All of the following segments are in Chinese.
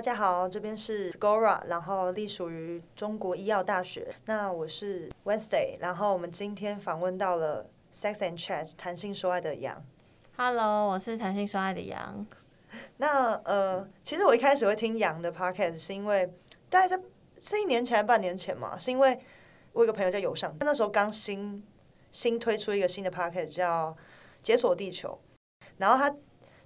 大家好，这边是 Gora，然后隶属于中国医药大学。那我是 Wednesday，然后我们今天访问到了 Sex and Chat 谈性说爱的杨。Hello，我是谈性说爱的杨。那呃，其实我一开始会听杨的 podcast 是因为大概在是一年前半年前嘛，是因为我有个朋友叫友上，那时候刚新新推出一个新的 podcast 叫《解锁地球》，然后他，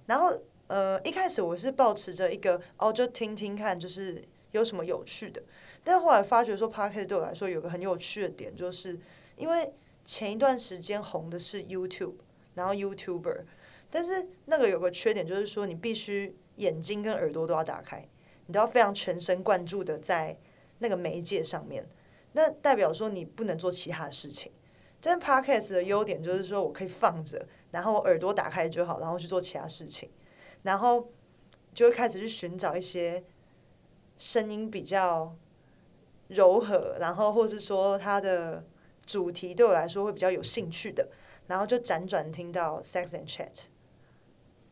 然后呃，一开始我是抱持着一个哦，就听听看，就是有什么有趣的，但后来发觉说 podcast 对我来说有个很有趣的点，就是因为前一段时间红的是 YouTube，然后 YouTuber。但是那个有个缺点，就是说你必须眼睛跟耳朵都要打开，你都要非常全神贯注的在那个媒介上面。那代表说你不能做其他的事情。但 Podcast 的优点就是说我可以放着，然后我耳朵打开就好，然后去做其他事情，然后就会开始去寻找一些声音比较柔和，然后或是说它的主题对我来说会比较有兴趣的，然后就辗转听到 Sex and Chat。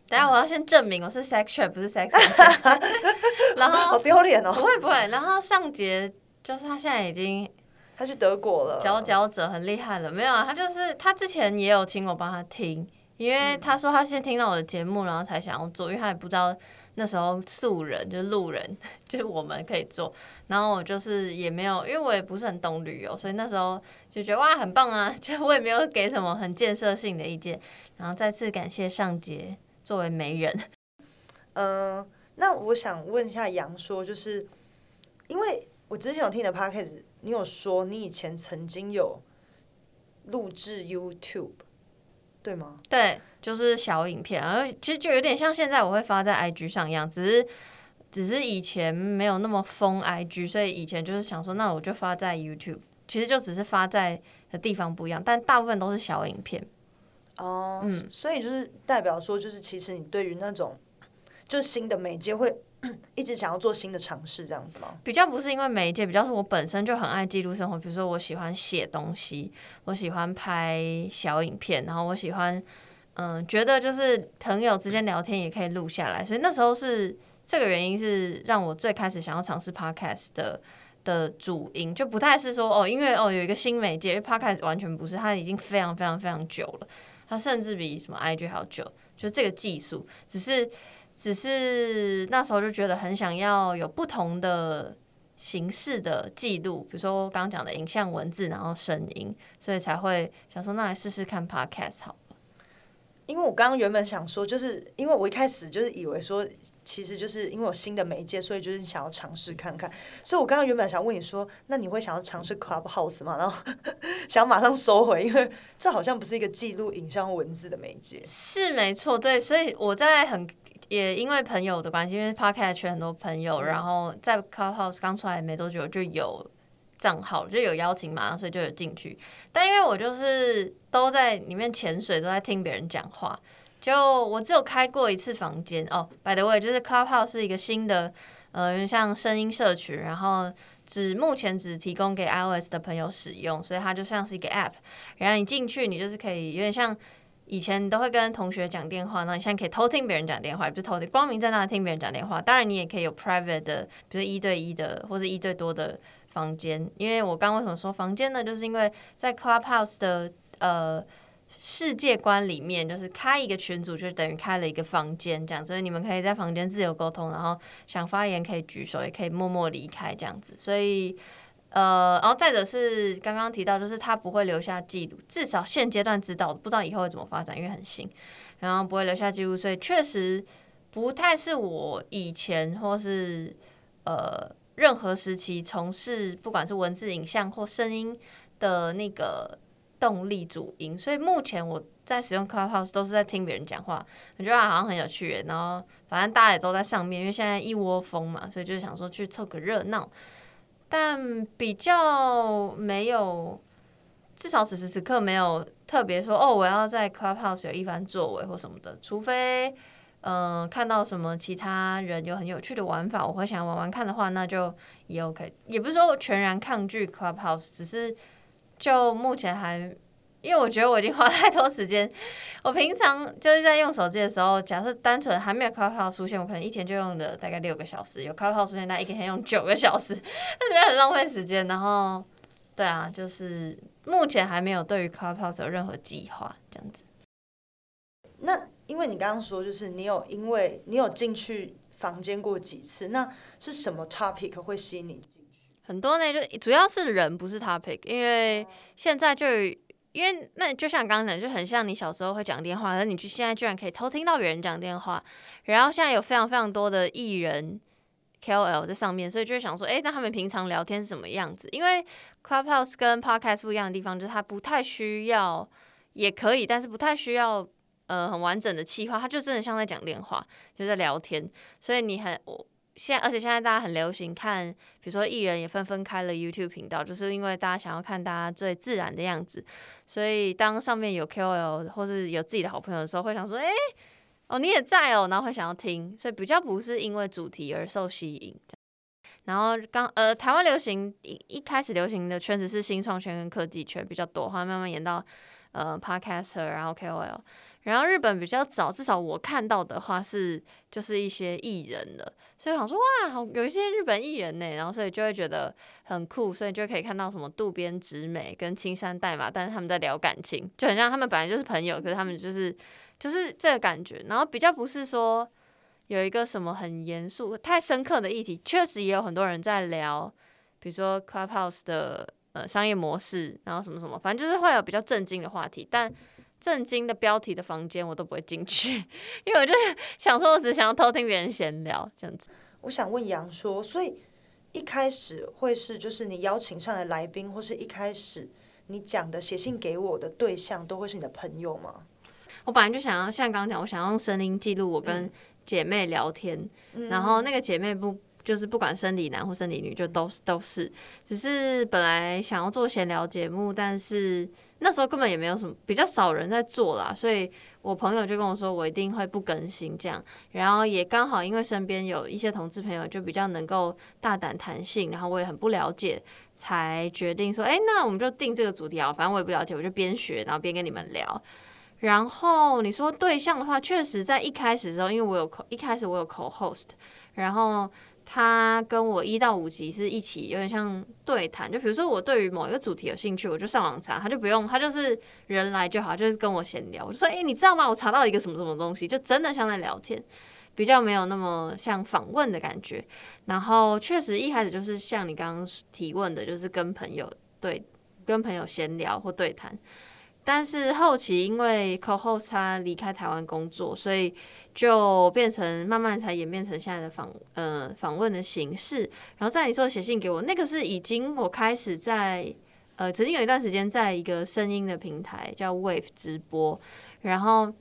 等下我要先证明我是 sex chat 不是 sex chat 然后好丢脸哦！不会不会，然后上节就是他现在已经他去德国了，佼佼者很厉害了，没有啊？他就是他之前也有请我帮他听，因为他说他先听到我的节目，然后才想要做，因为他也不知道那时候素人就是路人，就是我们可以做。然后我就是也没有，因为我也不是很懂旅游，所以那时候就觉得哇很棒啊，就我也没有给什么很建设性的意见。然后再次感谢上杰。作为媒人，嗯，那我想问一下杨说，就是因为我之前有听你的 podcast，你有说你以前曾经有录制 YouTube，对吗？对，就是小影片，然后其实就有点像现在我会发在 IG 上一样，只是只是以前没有那么疯 IG，所以以前就是想说，那我就发在 YouTube，其实就只是发在的地方不一样，但大部分都是小影片。哦，嗯，所以就是代表说，就是其实你对于那种就是新的媒介会 一直想要做新的尝试，这样子吗？比较不是因为媒介，比较是我本身就很爱记录生活。比如说，我喜欢写东西，我喜欢拍小影片，然后我喜欢，嗯，觉得就是朋友之间聊天也可以录下来。所以那时候是这个原因，是让我最开始想要尝试 podcast 的的主因，就不太是说哦，因为哦有一个新媒介，因为 podcast 完全不是，它已经非常非常非常久了。它甚至比什么 IG 还要久，就这个技术，只是只是那时候就觉得很想要有不同的形式的记录，比如说刚刚讲的影像、文字，然后声音，所以才会想说那来试试看 Podcast 好了。因为我刚刚原本想说，就是因为我一开始就是以为说，其实就是因为有新的媒介，所以就是想要尝试看看。所以我刚刚原本想问你说，那你会想要尝试 Clubhouse 吗？然后想马上收回，因为这好像不是一个记录影像文字的媒介。是没错，对，所以我在很也因为朋友的关系，因为 Podcast 圈很多朋友，然后在 Clubhouse 刚出来没多久就有。账号就有邀请嘛，所以就有进去。但因为我就是都在里面潜水，都在听别人讲话。就我只有开过一次房间哦。By the way，就是 Clubhouse 是一个新的呃，像声音社群，然后只目前只提供给 iOS 的朋友使用，所以它就像是一个 App。然后你进去，你就是可以有点像以前都会跟同学讲电话，那你现在可以偷听别人讲电话，也不是偷听，光明正大的听别人讲电话。当然你也可以有 private 的，比如一对一的或者一对多的。房间，因为我刚为什么说房间呢？就是因为在 Clubhouse 的呃世界观里面，就是开一个群组就等于开了一个房间，这样，所以你们可以在房间自由沟通，然后想发言可以举手，也可以默默离开这样子。所以呃，然后再者是刚刚提到，就是他不会留下记录，至少现阶段知道，不知道以后会怎么发展，因为很新，然后不会留下记录，所以确实不太是我以前或是呃。任何时期从事不管是文字、影像或声音的那个动力主因，所以目前我在使用 Clubhouse 都是在听别人讲话，我觉得好像很有趣。然后反正大家也都在上面，因为现在一窝蜂嘛，所以就想说去凑个热闹。但比较没有，至少此时此刻没有特别说哦，我要在 Clubhouse 有一番作为或什么的，除非。嗯，看到什么其他人有很有趣的玩法，我会想玩玩看的话，那就也 OK。也不是说全然抗拒 Clubhouse，只是就目前还因为我觉得我已经花太多时间。我平常就是在用手机的时候，假设单纯还没有 Clubhouse 出现，我可能一天就用的大概六个小时；有 Clubhouse 出现，那一天用九个小时，就觉得很浪费时间。然后，对啊，就是目前还没有对于 Clubhouse 有任何计划，这样子。那因为你刚刚说，就是你有因为你有进去房间过几次，那是什么 topic 会吸引你进去？很多呢，就主要是人，不是 topic，因为现在就因为那就像刚刚讲，就很像你小时候会讲电话，而你去现在居然可以偷听到别人讲电话，然后现在有非常非常多的艺人 KOL 在上面，所以就会想说，哎，那他们平常聊天是什么样子？因为 Clubhouse 跟 Podcast 不一样的地方，就是它不太需要，也可以，但是不太需要。呃，很完整的企划，它就真的像在讲电话，就在聊天。所以你很，我现在，而且现在大家很流行看，比如说艺人也纷纷开了 YouTube 频道，就是因为大家想要看大家最自然的样子。所以当上面有 KOL 或是有自己的好朋友的时候，会想说，哎，哦你也在哦，然后会想要听。所以比较不是因为主题而受吸引。然后刚呃，台湾流行一一开始流行的圈子是新创圈跟科技圈比较多，后来慢慢演到呃 Podcaster，然后 KOL。然后日本比较早，至少我看到的话是就是一些艺人的，所以想说哇，好有一些日本艺人呢，然后所以就会觉得很酷，所以就可以看到什么渡边直美跟青山代码，但是他们在聊感情，就很像他们本来就是朋友，可是他们就是就是这个感觉，然后比较不是说有一个什么很严肃、太深刻的议题，确实也有很多人在聊，比如说 Clubhouse 的呃商业模式，然后什么什么，反正就是会有比较震惊的话题，但。震惊的标题的房间我都不会进去，因为我就想说，我只想要偷听别人闲聊这样子。我想问杨说，所以一开始会是就是你邀请上的来宾，或是一开始你讲的写信给我的对象，都会是你的朋友吗？我本来就想要像刚刚讲，我想要用声音记录我跟姐妹聊天，然后那个姐妹不就是不管生理男或生理女，就都是都是，只是本来想要做闲聊节目，但是。那时候根本也没有什么，比较少人在做啦，所以我朋友就跟我说，我一定会不更新这样。然后也刚好因为身边有一些同志朋友，就比较能够大胆弹性，然后我也很不了解，才决定说，哎，那我们就定这个主题啊。反正我也不了解，我就边学，然后边跟你们聊。然后你说对象的话，确实在一开始的时候，因为我有口，一开始我有口 host，然后。他跟我一到五级是一起，有点像对谈。就比如说，我对于某一个主题有兴趣，我就上网查，他就不用，他就是人来就好，就是跟我闲聊。我就说，哎，你知道吗？我查到一个什么什么东西，就真的像在聊天，比较没有那么像访问的感觉。然后确实一开始就是像你刚刚提问的，就是跟朋友对，跟朋友闲聊或对谈。但是后期因为 co-host 他离开台湾工作，所以就变成慢慢才演变成现在的访呃访问的形式。然后在你说写信给我，那个是已经我开始在呃曾经有一段时间在一个声音的平台叫 Wave 直播，然后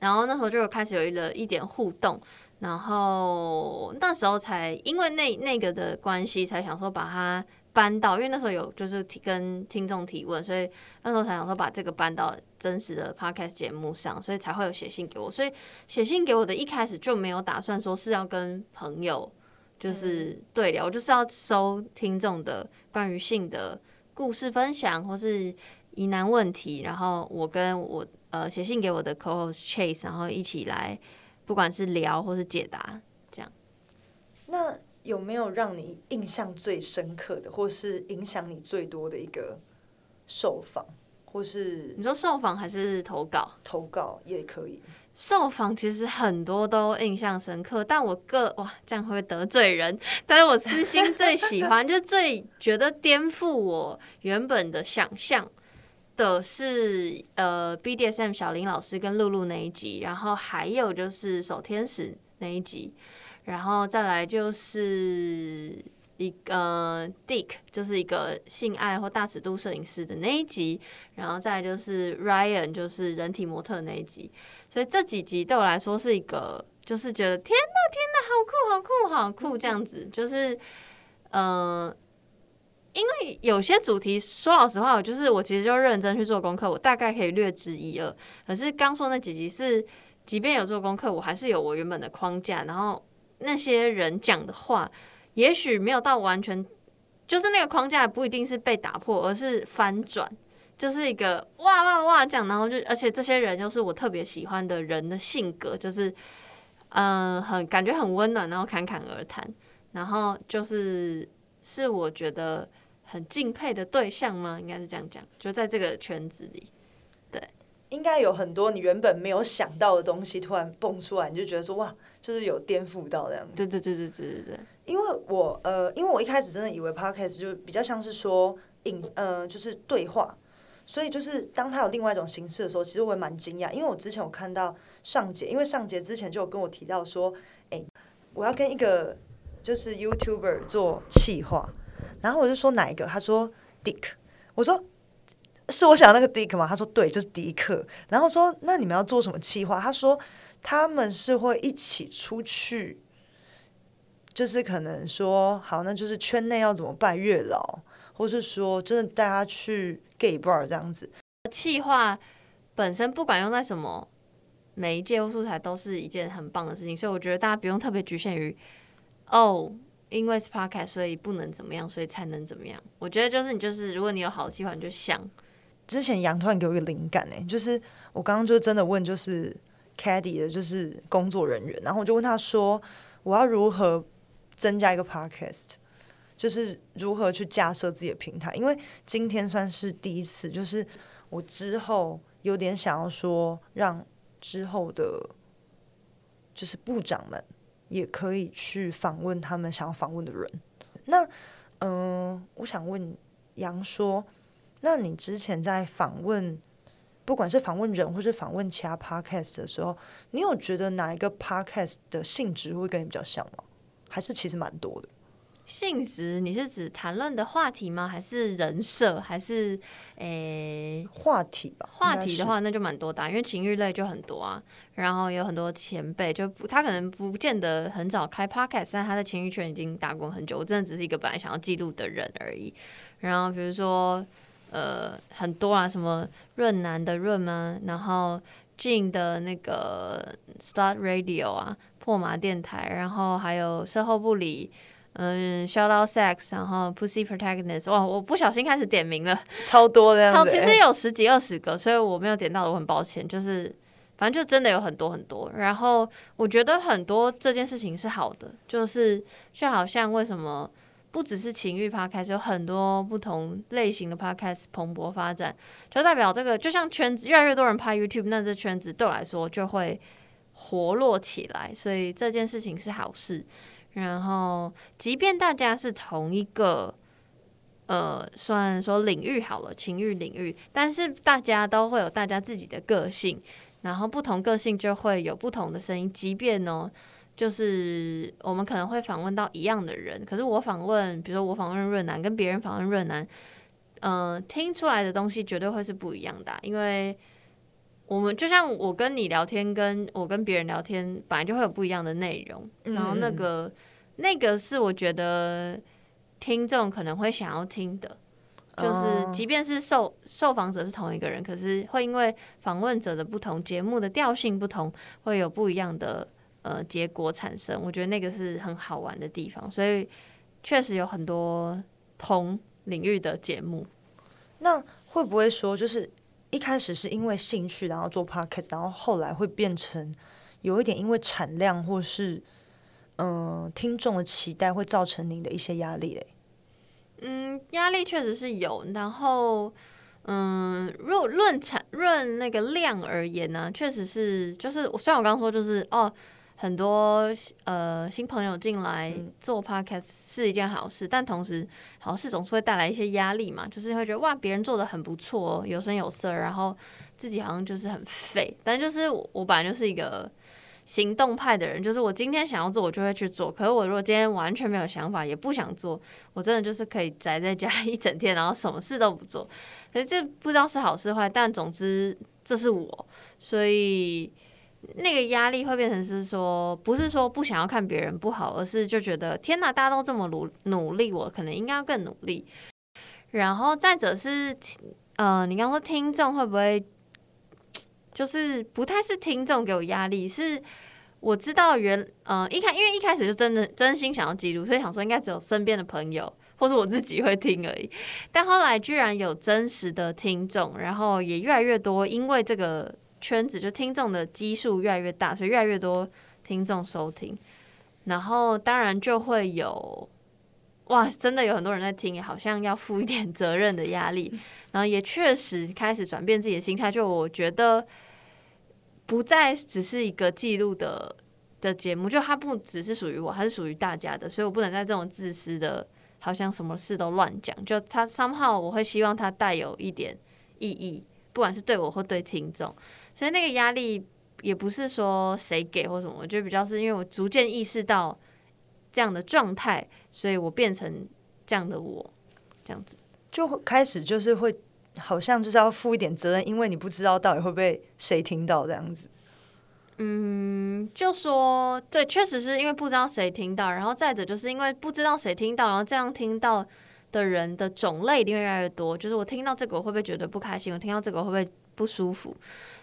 然后那时候就有开始有一了一点互动，然后那时候才因为那那个的关系，才想说把它。搬到，因为那时候有就是提跟听众提问，所以那时候才想说把这个搬到真实的 podcast 节目上，所以才会有写信给我。所以写信给我的一开始就没有打算说是要跟朋友就是对聊，我就是要收听众的关于性的故事分享或是疑难问题，然后我跟我呃写信给我的 co-host Chase，然后一起来不管是聊或是解答这样。那。有没有让你印象最深刻的，或是影响你最多的一个受访，或是你说受访还是投稿？投稿也可以。受访其实很多都印象深刻，但我个哇这样会不会得罪人。但是我私心最喜欢，就最觉得颠覆我原本的想象的是呃 BDSM 小林老师跟露露那一集，然后还有就是守天使那一集。然后再来就是一个 Dick，就是一个性爱或大尺度摄影师的那一集，然后再来就是 Ryan，就是人体模特那一集。所以这几集对我来说是一个，就是觉得天呐天呐，好酷好酷好酷这样子。就是嗯，因为有些主题说老实话，我就是我其实就认真去做功课，我大概可以略知一二。可是刚说那几集是，即便有做功课，我还是有我原本的框架，然后。那些人讲的话，也许没有到完全，就是那个框架不一定是被打破，而是翻转。就是一个哇哇哇这样，然后就而且这些人又是我特别喜欢的人的性格，就是嗯、很感觉很温暖，然后侃侃而谈，然后就是是我觉得很敬佩的对象吗？应该是这样讲，就在这个圈子里。对应该有很多你原本没有想到的东西突然蹦出来，你就觉得说哇，就是有颠覆到这样子。对对对对对对对，因为我呃，因为我一开始真的以为 podcast 就比较像是说影呃，就是对话，所以就是当他有另外一种形式的时候，其实我也蛮惊讶，因为我之前有看到上节，因为上节之前就有跟我提到说，哎、我要跟一个就是 YouTuber 做企划，然后我就说哪一个？他说 Dick，我说。是我想的那个 Dick 吗？他说对，就是迪克。然后说那你们要做什么企划？他说他们是会一起出去就是可能说好，那就是圈内要怎么拜月老，或是说真的带他去 gay bar 这样子。企划本身不管用在什么媒介或素材，都是一件很棒的事情，所以我觉得大家不用特别局限于哦，因为是 podcast，所以不能怎么样，所以才能怎么样。我觉得就是你就是，如果你有好的计划，你就想。之前杨突然给我一个灵感呢、就是我刚刚就真的问，就是 Caddy 的，就是工作人员，然后我就问他说，我要如何增加一个 podcast，就是如何去架设自己的平台，因为今天算是第一次，就是我之后有点想要说，让之后的，就是部长们也可以去访问他们想要访问的人。那，嗯、我想问杨说，那你之前在访问，不管是访问人或是访问其他 podcast 的时候，你有觉得哪一个 podcast 的性质会跟你比较像吗？还是其实蛮多的？性质，你是指谈论的话题吗？还是人设？还是诶、话题吧，话题的话，那就蛮多的啊、因为情欲类就很多啊。然后有很多前辈，就不他可能不见得很早开 podcast，但他在情欲圈已经打滚很久。我真的只是一个本来想要记录的人而已。然后比如说，呃，很多啊，什么润南的润啊，然后 Jin 的那个 Start Radio 啊，破麻电台，然后还有售后部里。嗯，Shout Out Sex，然后 Pussy Protagonist，哇，我不小心开始点名了，超多的样超其实有十几二十个，所以我没有点到，我很抱歉。就是反正就真的有很多很多。然后我觉得很多这件事情是好的，就是就好像为什么不只是情欲 podcast，有很多不同类型的 podcast 蓬勃发展，就代表这个就像圈子越来越多人拍 YouTube，那这圈子对我来说就会活络起来，所以这件事情是好事。然后，即便大家是同一个呃，算说领域好了，情欲领域，但是大家都会有大家自己的个性，然后不同个性就会有不同的声音。即便呢，就是我们可能会访问到一样的人，可是我访问，比如说我访问润南，跟别人访问润南，嗯、听出来的东西绝对会是不一样的啊、因为我们就像我跟你聊天，跟我跟别人聊天，本来就会有不一样的内容，然后那嗯个那个是我觉得听众可能会想要听的，就是哦。即便是受受访者是同一个人，可是会因为访问者的不同，节目的调性不同，会有不一样的呃结果产生。我觉得那个是很好玩的地方，所以确实有很多同领域的节目。那会不会说，就是一开始是因为兴趣，然后做 podcast，然后后来会变成有一点因为产量或是嗯、呃听众的期待，会造成您的一些压力嘞？嗯，压力确实是有，然后。嗯，若论产论那个量而言呢，确实是，就是虽然我刚刚说就是哦，很多呃新朋友进来嗯。做 podcast 是一件好事，但同时好事总是会带来一些压力嘛，就是会觉得哇别人做的很不错、哦，有声有色，然后自己好像就是很废，但就是我我本来就是一个行动派的人，就是我今天想要做我就会去做，可是我如果今天完全没有想法，也不想做，我真的就是可以宅在家一整天，然后什么事都不做。可是这不知道是好是坏，但总之这是我，所以那个压力会变成是说，不是说不想要看别人不好，而是就觉得天哪，大家都这么努努力，我可能应该要更努力。然后再者是，呃，你刚说听众会不会就是不太是听众给我压力，是我知道原呃一开因为一开始就真的真心想要记录，所以想说应该只有身边的朋友或是我自己会听而已。但后来居然有真实的听众，然后也越来越多，因为这个圈子就听众的基数越来越大，所以越来越多听众收听。然后当然就会有，哇，真的有很多人在听，好像要负一点责任的压力。然后也确实开始转变自己的心态，就我觉得不再只是一个记录的的节目，就它不只是属于我，它是属于大家的，所以我不能在这种自私的，好像什么事都乱讲。就它 somehow 我会希望它带有一点意义，不管是对我或对听众，所以那个压力也不是说谁给或什么，我觉得比较是因为我逐渐意识到这样的状态，所以我变成这样的我，这样子。就开始就是会，好像就是要负一点责任，因为你不知道到底会被谁听到这样子。嗯，就说对，确实是因为不知道谁听到，然后再者就是因为不知道谁听到，然后这样听到的人的种类一定会越来越多。就是我听到这个，我会不会觉得不开心？我听到这个会不会不舒服？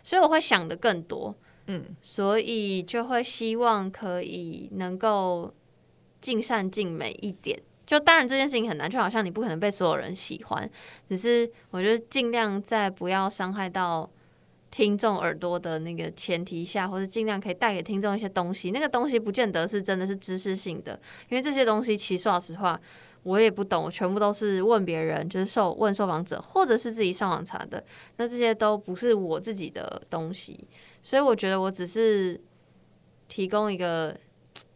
所以我会想的更多。嗯，所以就会希望可以能够尽善尽美一点。就当然这件事情很难，就好像你不可能被所有人喜欢，只是我觉得尽量在不要伤害到听众耳朵的那个前提下，或者尽量可以带给听众一些东西。那个东西不见得是真的是知识性的，因为这些东西其实说老实话我也不懂，我全部都是问别人，就是受问受访者，或者是自己上网查的。那这些都不是我自己的东西，所以我觉得我只是提供一个。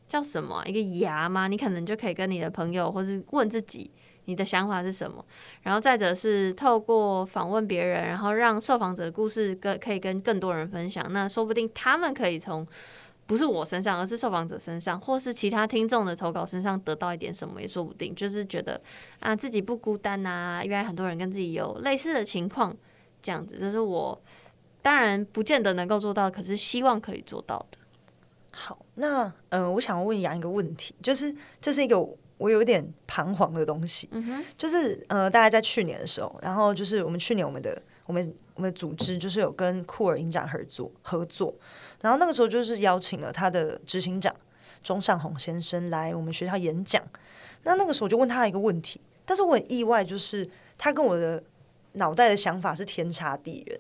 叫什么一个牙吗？你可能就可以跟你的朋友，或是问自己你的想法是什么。然后再者是透过访问别人，然后让受访者的故事跟可以跟更多人分享。那说不定他们可以从不是我身上，而是受访者身上，或是其他听众的投稿身上得到一点什么，也说不定。就是觉得啊自己不孤单呐，原来很多人跟自己有类似的情况，这样子，这是我当然不见得能够做到，可是希望可以做到的。好，那嗯，我想问杨一个问题，就是这是一个我有点彷徨的东西，嗯哼，就是呃，大概在去年的时候，然后就是我们去年我们的我们我们的组织就是有跟酷儿影展合作合作，然后那个时候就是邀请了他的执行长钟尚宏先生来我们学校演讲，那那个时候我就问他一个问题，但是我很意外，就是他跟我的脑袋的想法是天差地远。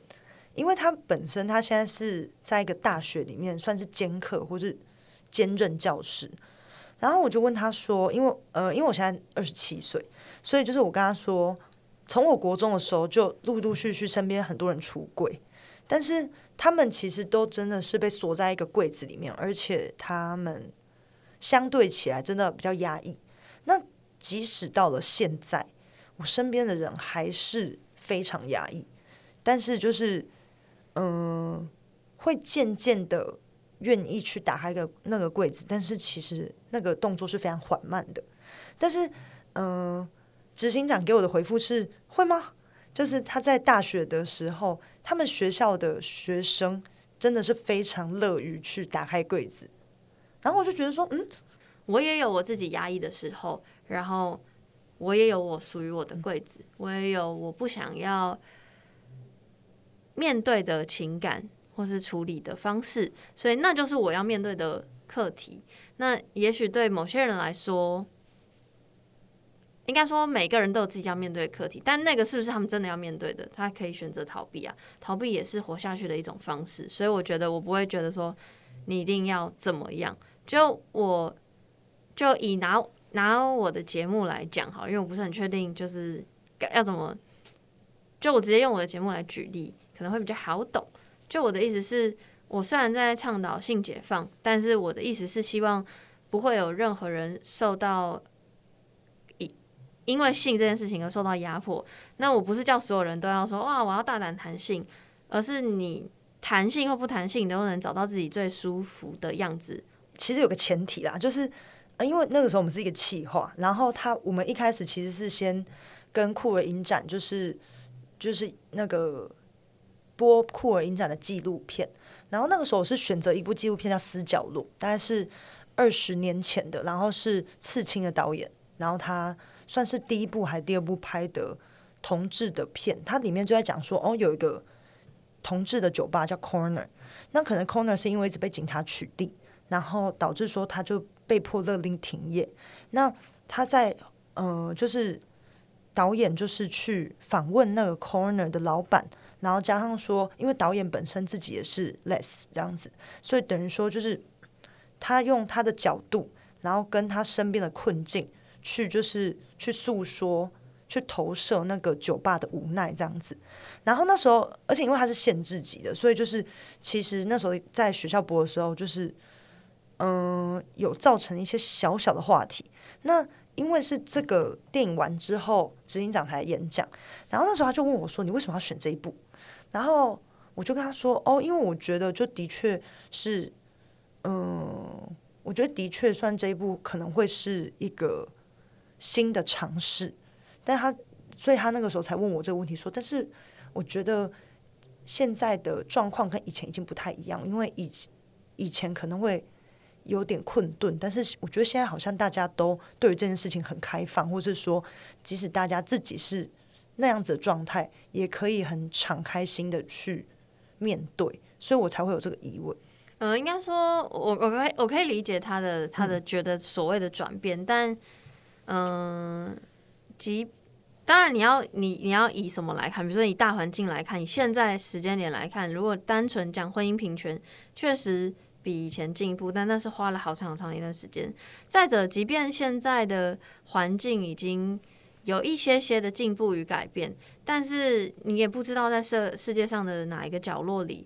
因为他本身，他现在是在一个大学里面算是兼课或是兼任教师，然后我就问他说：“因为呃，因为我现在二十七岁，所以就是我跟他说，从我国中的时候就陆陆续续身边很多人出轨，但是他们其实都真的是被锁在一个柜子里面，而且他们相对起来真的比较压抑。那即使到了现在，我身边的人还是非常压抑，但是就是。”嗯，会渐渐的愿意去打开个那个柜子，但是其实那个动作是非常缓慢的。但是，嗯，执行长给我的回复是会吗？就是他在大学的时候，他们学校的学生真的是非常乐于去打开柜子。然后我就觉得说，嗯，我也有我自己压抑的时候，然后我也有我属于我的柜子，我也有我不想要。面对的情感或是处理的方式，所以那就是我要面对的课题。那也许对某些人来说，应该说每个人都有自己要面对的课题，但那个是不是他们真的要面对的？他可以选择逃避啊，逃避也是活下去的一种方式。所以我觉得我不会觉得说你一定要怎么样。就我就以拿拿我的节目来讲好，因为我不是很确定就是要怎么，就我直接用我的节目来举例。可能会比较好懂。就我的意思是，我虽然在倡导性解放，但是我的意思是希望不会有任何人受到因为性这件事情而受到压迫。那我不是叫所有人都要说哇，我要大胆谈性，而是你谈性或不谈性，都能找到自己最舒服的样子。其实有个前提啦，就是因为那个时候我们是一个企划，然后他我们一开始其实是先跟酷儿影展，就是就是那个。播库尔影展的纪录片，然后那个时候我是选择一部纪录片叫《私角落》，大概是二十年前的，然后是刺青的导演，然后他算是第一部还是第二部拍的同志的片，它里面就在讲说，哦，有一个同志的酒吧叫 Corner，那可能 Corner 是因为一直被警察取缔，然后导致说他就被迫勒令停业。那他在呃，就是导演就是去访问那个 corner 的老板，然后加上说，因为导演本身自己也是 less 这样子，所以等于说就是他用他的角度，然后跟他身边的困境去就是去诉说。去投射那个酒吧的无奈这样子，然后那时候，而且因为它是限制级的，所以就是其实那时候在学校播的时候，就是嗯，有造成一些小小的话题。那因为是这个电影完之后，执行长才演讲，然后那时候他就问我说：“你为什么要选这一部？”然后我就跟他说：“哦，因为我觉得就的确是，嗯，我觉得的确算这一部可能会是一个新的尝试。”但他，所以他那个时候才问我这个问题，说：“但是我觉得现在的状况跟以前已经不太一样，因为以以前可能会有点困顿，但是我觉得现在好像大家都对于这件事情很开放，或是说，即使大家自己是那样子的状态，也可以很敞开心的去面对，所以我才会有这个疑问。嗯，应该说，我我可以我可以理解他的他的觉得所谓的转变，但嗯。”即当然，你要你你要以什么来看？比如说以大环境来看，以现在时间点来看，如果单纯讲婚姻平权，确实比以前进步，但那是花了好长好长一段时间。再者，即便现在的环境已经有一些些的进步与改变，但是你也不知道在世世界上的哪一个角落里，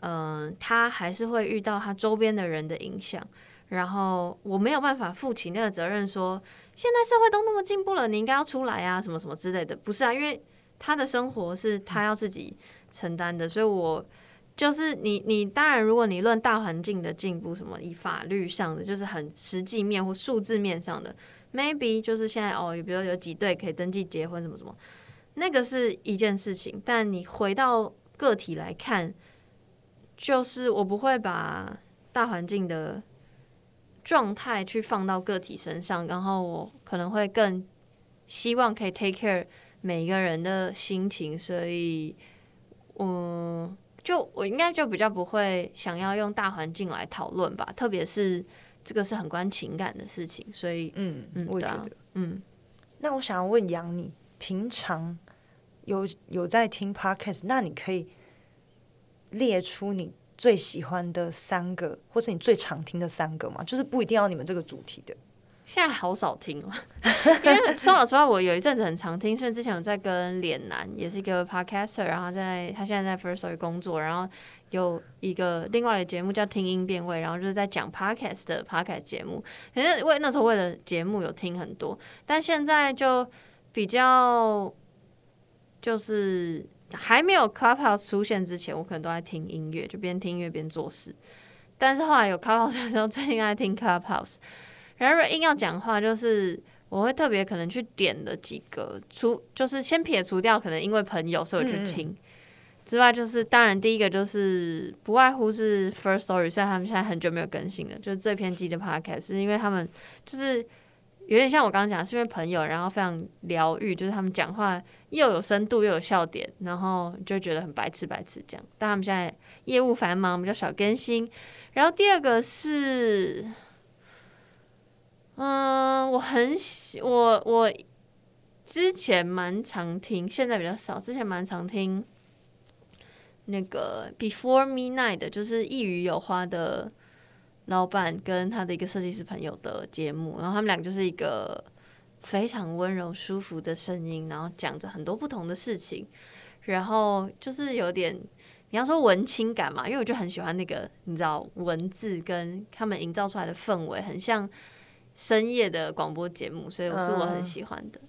嗯，他还是会遇到他周边的人的影响。然后我没有办法负起那个责任，说现在社会都那么进步了，你应该要出来啊，什么什么之类的。不是啊，因为他的生活是他要自己承担的，所以我就是你，你当然，如果你论大环境的进步，什么以法律上的，就是很实际面或数字面上的，maybe 就是现在哦，比如有几对可以登记结婚，什么什么，那个是一件事情。但你回到个体来看，就是我不会把大环境的。状态去放到个体身上，然后我可能会更希望可以 take care 每一个人的心情，所以，嗯，就我应该就比较不会想要用大环境来讨论吧，特别是这个是很关情感的事情，所以，嗯嗯，我觉得，嗯，那我想要问杨，你平常有有在听 podcast，那你可以列出你。最喜欢的三个，或是你最常听的三个嘛？就是不一定要你们这个主题的。现在好少听了，因为说老实话，我有一阵子很常听，所以之前有在跟脸男，也是一个 podcaster，然后在他现在在 First Story 工作，然后有一个另外的节目叫听音辨位，然后就是在讲 podcast 的 podcast 节目。可是为那时候为了节目有听很多，但现在就比较就是。还没有 Clubhouse 出现之前，我可能都在听音乐，就边听音乐边做事。但是后来有 Clubhouse 的时候，最近爱听 Clubhouse。然后硬要讲话，就是我会特别可能去点的几个，除就是先撇除掉可能因为朋友所以我去听之外，就是当然第一个就是不外乎是 First Story，虽然他们现在很久没有更新了，就是最偏激的 Podcast，是因为他们就是。有点像我刚刚讲，是因为朋友，然后非常疗愈，就是他们讲话又有深度又有笑点，然后就觉得很白痴白痴这样。但他们现在业务繁忙，比较少更新。然后第二个是，嗯，我很喜我我之前蛮常听，现在比较少。之前蛮常听那个 Before Midnight，就是一语有花的。老板跟他的一个设计师朋友的节目，然后他们俩就是一个非常温柔、舒服的声音，然后讲着很多不同的事情，然后就是有点你要说文青感嘛，因为我就很喜欢那个你知道文字跟他们营造出来的氛围，很像深夜的广播节目，所以我是我很喜欢的。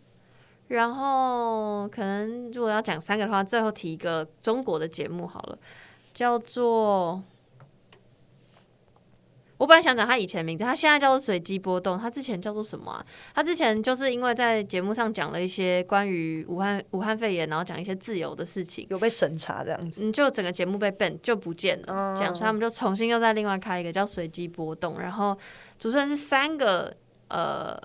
然后可能如果要讲三个的话，最后提一个中国的节目好了，叫做。我本来想讲他以前的名字，他现在叫做随机波动。他之前叫做什么啊？他之前就是因为在节目上讲了一些关于武汉武汉肺炎，然后讲一些自由的事情，有被审查这样子。嗯，就整个节目被 ban 就不见了。这样，所以他们就重新又在另外开一个叫随机波动。然后主持人是三个呃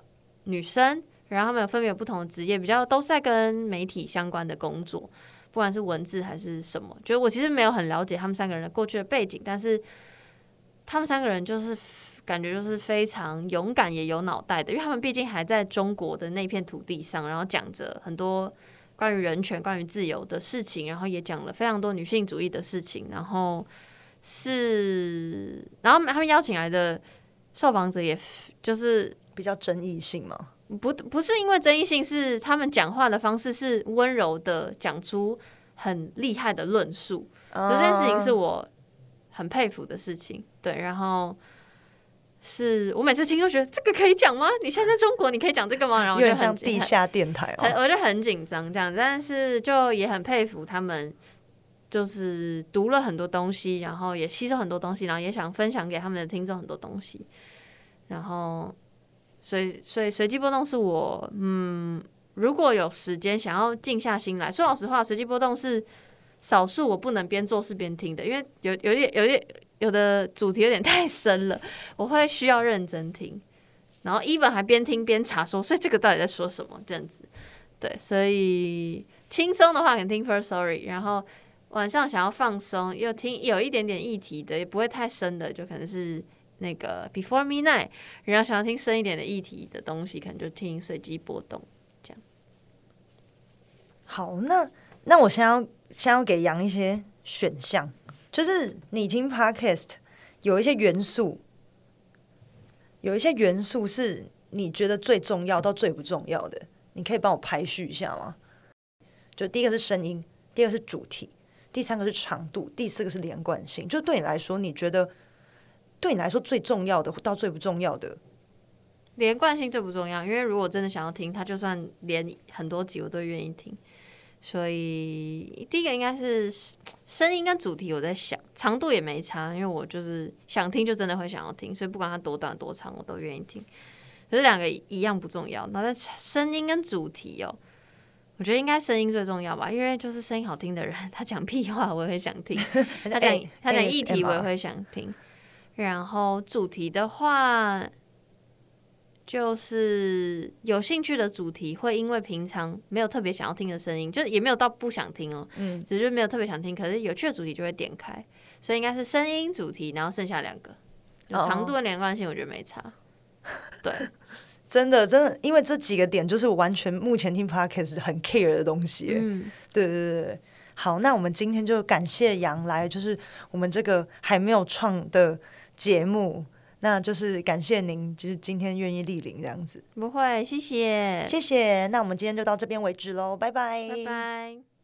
女生，然后他们有分别有不同的职业，比较都是在跟媒体相关的工作，不管是文字还是什么。觉得我其实没有很了解他们三个人的过去的背景，但是。他们三个人就是感觉就是非常勇敢也有脑袋的，因为他们毕竟还在中国的那片土地上，然后讲着很多关于人权、关于自由的事情，然后也讲了非常多女性主义的事情，然后是，然后他们邀请来的受访者也就是比较争议性嘛。不不是因为争议性，是他们讲话的方式是温柔的，讲出很厉害的论述。这件事情是我很佩服的事情。对，然后是我每次听都觉得这个可以讲吗？你现在在中国，你可以讲这个吗？然后就像地下电台哦，我就很紧张这样，但是就也很佩服他们，就是读了很多东西，然后也吸收很多东西，然后也想分享给他们的听众很多东西，然后。所以，所以随机波动是我，嗯，如果有时间想要静下心来说，老实话，随机波动是少数我不能边做事边听的，因为有有点有点有的主题有点太深了，我会需要认真听，然后 even 还边听边查说，所以这个到底在说什么这样子，对，所以轻松的话可以听 First Story，然后晚上想要放松又听有一点点议题的，也不会太深的，就可能是。那个 Before Midnight，然后想要听深一点的议题的东西，可能就听随机波动这样。好，那那我先要先要给杨一些选项，就是你听 Podcast 有一些元素，有一些元素是你觉得最重要到最不重要的，你可以帮我排序一下吗？就第一个是声音，第二个是主题，第三个是长度，第四个是连贯性。就对你来说，你觉得？对你来说最重要的到最不重要的，连贯性最不重要。因为如果真的想要听，他就算连很多集我都愿意听。所以第一个应该是声音跟主题，我在想长度也没差，因为我就是想听就真的会想要听，所以不管它多短多长，我都愿意听。可是两个一样不重要。那在声音跟主题哦，我觉得应该声音最重要吧，因为就是声音好听的人，他讲屁话我也会想听，他讲他讲议题我也会想听。然后主题的话，就是有兴趣的主题，会因为平常没有特别想要听的声音，就也没有到不想听哦，嗯，只是没有特别想听，可是有趣的主题就会点开，所以应该是声音主题，然后剩下两个长度的连贯性，我觉得没差。对，真的真的，因为这几个点就是我完全目前听 podcast 很 care 的东西。嗯，对对对对，好，那我们今天就感谢杨来，就是我们这个还没有创的。节目，那就是感谢您，就是今天愿意莅临这样子。不会，谢谢，谢谢。那我们今天就到这边为止喽，拜拜，拜拜。